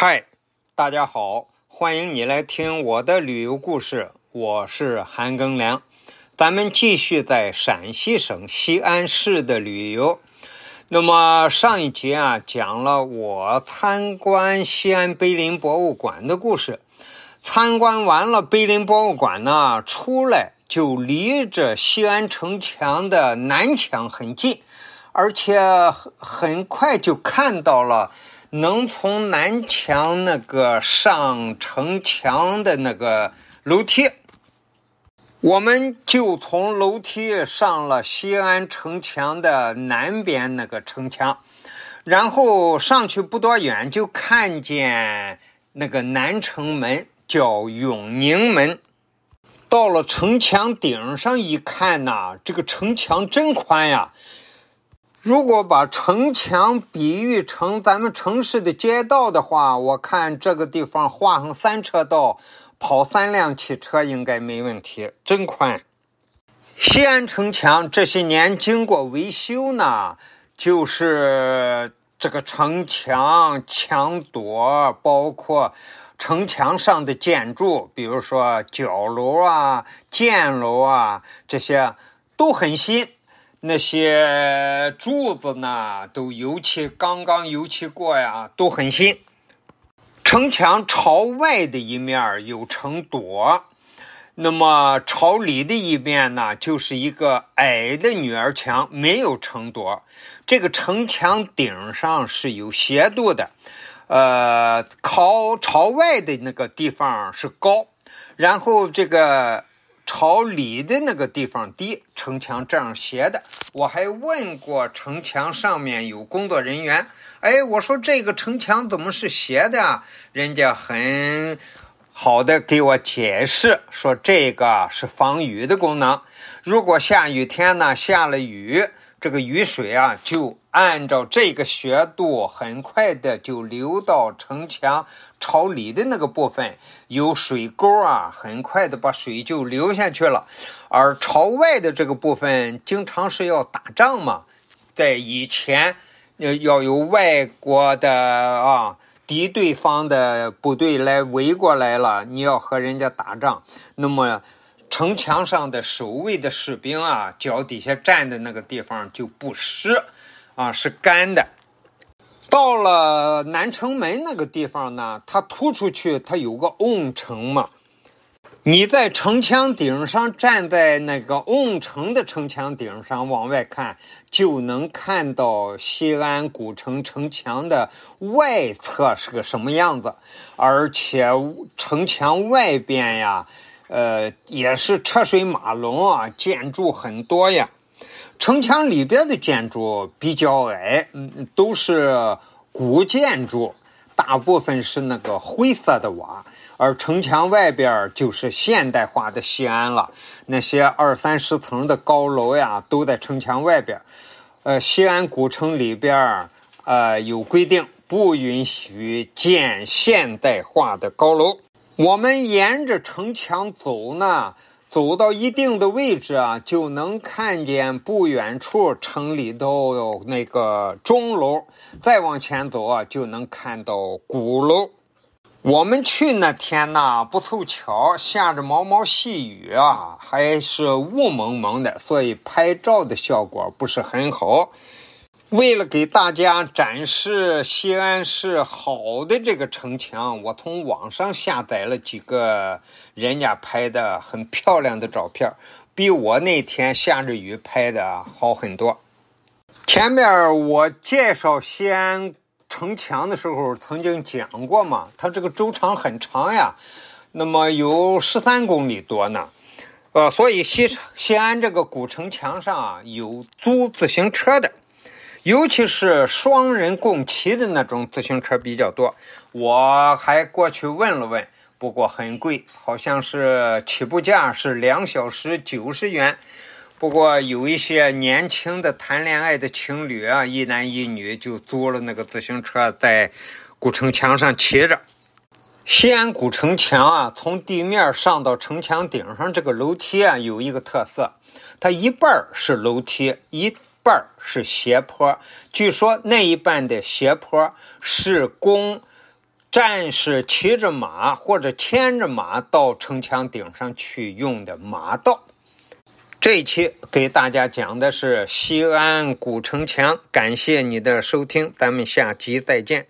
嗨，大家好，欢迎你来听我的旅游故事，我是韩庚良。咱们继续在陕西省西安市的旅游。那么上一集啊，讲了我参观西安碑林博物馆的故事。参观完了碑林博物馆呢，出来就离着西安城墙的南墙很近，而且很很快就看到了。能从南墙那个上城墙的那个楼梯，我们就从楼梯上了西安城墙的南边那个城墙，然后上去不多远就看见那个南城门，叫永宁门。到了城墙顶上一看呐，这个城墙真宽呀！如果把城墙比喻成咱们城市的街道的话，我看这个地方画上三车道，跑三辆汽车应该没问题，真宽。西安城墙这些年经过维修呢，就是这个城墙墙垛，包括城墙上的建筑，比如说角楼啊、箭楼啊，这些都很新。那些柱子呢，都油漆刚刚油漆过呀，都很新。城墙朝外的一面有城垛，那么朝里的一面呢，就是一个矮的女儿墙，没有城垛。这个城墙顶上是有斜度的，呃，靠朝外的那个地方是高，然后这个。朝里的那个地方低，城墙这样斜的。我还问过城墙上面有工作人员，哎，我说这个城墙怎么是斜的？人家很好的给我解释说，这个是防雨的功能。如果下雨天呢，下了雨，这个雨水啊就。按照这个斜度，很快的就流到城墙朝里的那个部分，有水沟啊，很快的把水就流下去了。而朝外的这个部分，经常是要打仗嘛，在以前要要有外国的啊敌对方的部队来围过来了，你要和人家打仗，那么城墙上的守卫的士兵啊，脚底下站的那个地方就不湿。啊，是干的。到了南城门那个地方呢，它突出去，它有个瓮城嘛。你在城墙顶上站在那个瓮城的城墙顶上往外看，就能看到西安古城城墙的外侧是个什么样子。而且城墙外边呀，呃，也是车水马龙啊，建筑很多呀。城墙里边的建筑比较矮，嗯，都是古建筑，大部分是那个灰色的瓦，而城墙外边就是现代化的西安了。那些二三十层的高楼呀，都在城墙外边。呃，西安古城里边，呃，有规定不允许建现代化的高楼。我们沿着城墙走呢。走到一定的位置啊，就能看见不远处城里头有那个钟楼。再往前走啊，就能看到鼓楼。我们去那天呢，不凑巧下着毛毛细雨啊，还是雾蒙蒙的，所以拍照的效果不是很好。为了给大家展示西安市好的这个城墙，我从网上下载了几个人家拍的很漂亮的照片，比我那天下着雨拍的好很多。前面我介绍西安城墙的时候曾经讲过嘛，它这个周长很长呀，那么有十三公里多呢，呃，所以西西安这个古城墙上啊有租自行车的。尤其是双人共骑的那种自行车比较多，我还过去问了问，不过很贵，好像是起步价是两小时九十元。不过有一些年轻的谈恋爱的情侣啊，一男一女就租了那个自行车，在古城墙上骑着。西安古城墙啊，从地面上到城墙顶上这个楼梯啊，有一个特色，它一半是楼梯，一。半是斜坡，据说那一半的斜坡是供战士骑着马或者牵着马到城墙顶上去用的马道。这一期给大家讲的是西安古城墙，感谢你的收听，咱们下期再见。